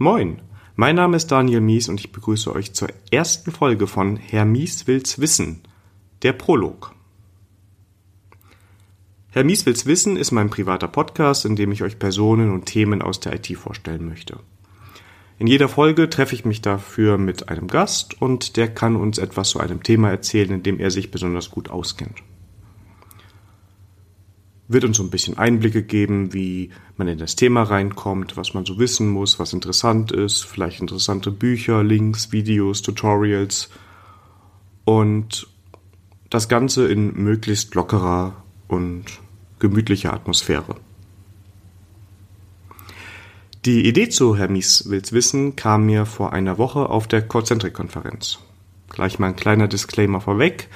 Moin, mein Name ist Daniel Mies und ich begrüße euch zur ersten Folge von Herr Mies will's wissen, der Prolog. Herr Mies will's wissen ist mein privater Podcast, in dem ich euch Personen und Themen aus der IT vorstellen möchte. In jeder Folge treffe ich mich dafür mit einem Gast und der kann uns etwas zu einem Thema erzählen, in dem er sich besonders gut auskennt wird uns so ein bisschen Einblicke geben, wie man in das Thema reinkommt, was man so wissen muss, was interessant ist, vielleicht interessante Bücher, Links, Videos, Tutorials und das Ganze in möglichst lockerer und gemütlicher Atmosphäre. Die Idee zu Hermies Wills Wissen kam mir vor einer Woche auf der Concentric-Konferenz. Gleich mal ein kleiner Disclaimer vorweg.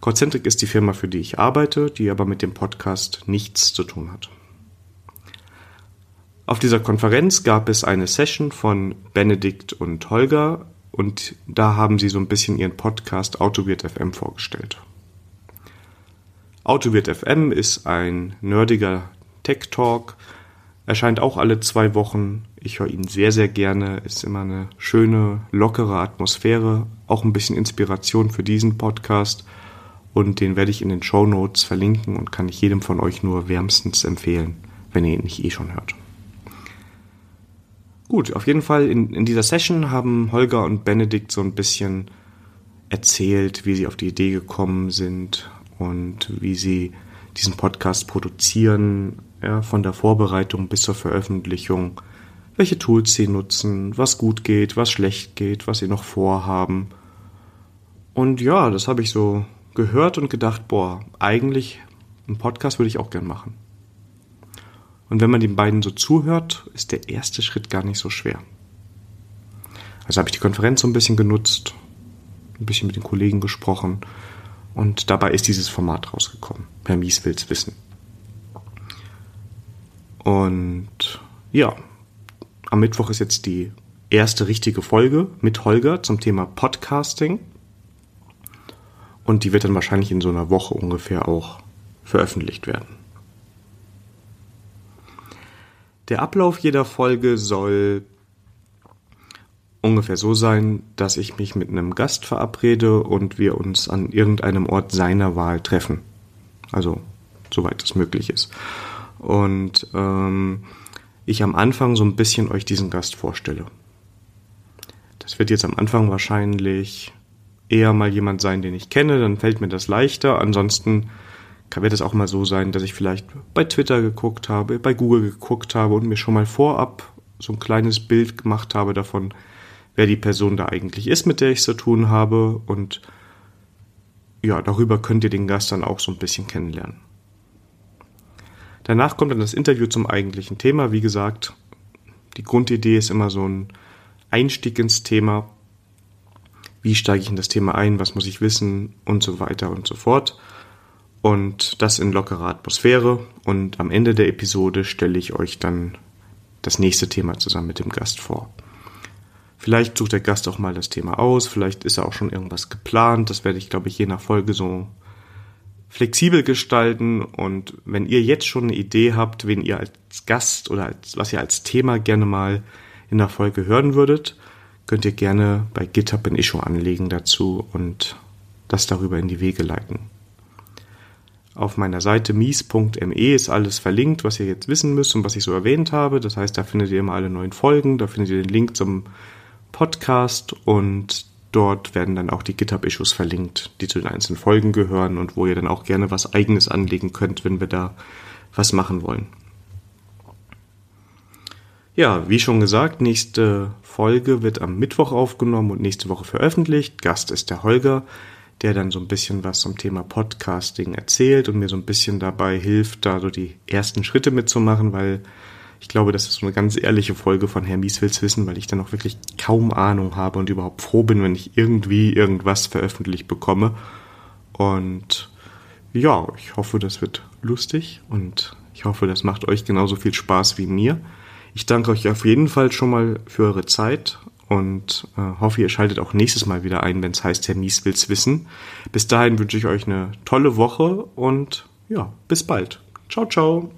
Concentric ist die Firma, für die ich arbeite, die aber mit dem Podcast nichts zu tun hat. Auf dieser Konferenz gab es eine Session von Benedikt und Holger und da haben sie so ein bisschen ihren Podcast Autowirt FM vorgestellt. Autowirt FM ist ein nerdiger Tech Talk, erscheint auch alle zwei Wochen. Ich höre ihn sehr, sehr gerne, ist immer eine schöne, lockere Atmosphäre, auch ein bisschen Inspiration für diesen Podcast – und den werde ich in den Show Notes verlinken und kann ich jedem von euch nur wärmstens empfehlen, wenn ihr ihn nicht eh schon hört. Gut, auf jeden Fall in, in dieser Session haben Holger und Benedikt so ein bisschen erzählt, wie sie auf die Idee gekommen sind und wie sie diesen Podcast produzieren, ja, von der Vorbereitung bis zur Veröffentlichung, welche Tools sie nutzen, was gut geht, was schlecht geht, was sie noch vorhaben. Und ja, das habe ich so gehört und gedacht, boah, eigentlich einen Podcast würde ich auch gern machen. Und wenn man den beiden so zuhört, ist der erste Schritt gar nicht so schwer. Also habe ich die Konferenz so ein bisschen genutzt, ein bisschen mit den Kollegen gesprochen und dabei ist dieses Format rausgekommen. Herr Mies will's wissen. Und ja, am Mittwoch ist jetzt die erste richtige Folge mit Holger zum Thema Podcasting. Und die wird dann wahrscheinlich in so einer Woche ungefähr auch veröffentlicht werden. Der Ablauf jeder Folge soll ungefähr so sein, dass ich mich mit einem Gast verabrede und wir uns an irgendeinem Ort seiner Wahl treffen. Also soweit es möglich ist. Und ähm, ich am Anfang so ein bisschen euch diesen Gast vorstelle. Das wird jetzt am Anfang wahrscheinlich eher mal jemand sein, den ich kenne, dann fällt mir das leichter. Ansonsten kann, wird es auch mal so sein, dass ich vielleicht bei Twitter geguckt habe, bei Google geguckt habe und mir schon mal vorab so ein kleines Bild gemacht habe davon, wer die Person da eigentlich ist, mit der ich zu tun habe. Und ja, darüber könnt ihr den Gast dann auch so ein bisschen kennenlernen. Danach kommt dann das Interview zum eigentlichen Thema. Wie gesagt, die Grundidee ist immer so ein Einstieg ins Thema, wie steige ich in das Thema ein, was muss ich wissen und so weiter und so fort. Und das in lockerer Atmosphäre. Und am Ende der Episode stelle ich euch dann das nächste Thema zusammen mit dem Gast vor. Vielleicht sucht der Gast auch mal das Thema aus, vielleicht ist er auch schon irgendwas geplant. Das werde ich, glaube ich, je nach Folge so flexibel gestalten. Und wenn ihr jetzt schon eine Idee habt, wen ihr als Gast oder als, was ihr als Thema gerne mal in der Folge hören würdet, könnt ihr gerne bei GitHub ein Issue anlegen dazu und das darüber in die Wege leiten. Auf meiner Seite mies.me ist alles verlinkt, was ihr jetzt wissen müsst und was ich so erwähnt habe. Das heißt, da findet ihr immer alle neuen Folgen, da findet ihr den Link zum Podcast und dort werden dann auch die GitHub-Issues verlinkt, die zu den einzelnen Folgen gehören und wo ihr dann auch gerne was eigenes anlegen könnt, wenn wir da was machen wollen. Ja, wie schon gesagt, nächste Folge wird am Mittwoch aufgenommen und nächste Woche veröffentlicht. Gast ist der Holger, der dann so ein bisschen was zum Thema Podcasting erzählt und mir so ein bisschen dabei hilft, da so die ersten Schritte mitzumachen, weil ich glaube, das ist so eine ganz ehrliche Folge von Herr Mieswils Wissen, weil ich dann auch wirklich kaum Ahnung habe und überhaupt froh bin, wenn ich irgendwie irgendwas veröffentlicht bekomme. Und ja, ich hoffe, das wird lustig und ich hoffe, das macht euch genauso viel Spaß wie mir. Ich danke euch auf jeden Fall schon mal für eure Zeit und äh, hoffe, ihr schaltet auch nächstes Mal wieder ein, wenn es heißt, Herr Mies will's wissen. Bis dahin wünsche ich euch eine tolle Woche und ja, bis bald. Ciao, ciao.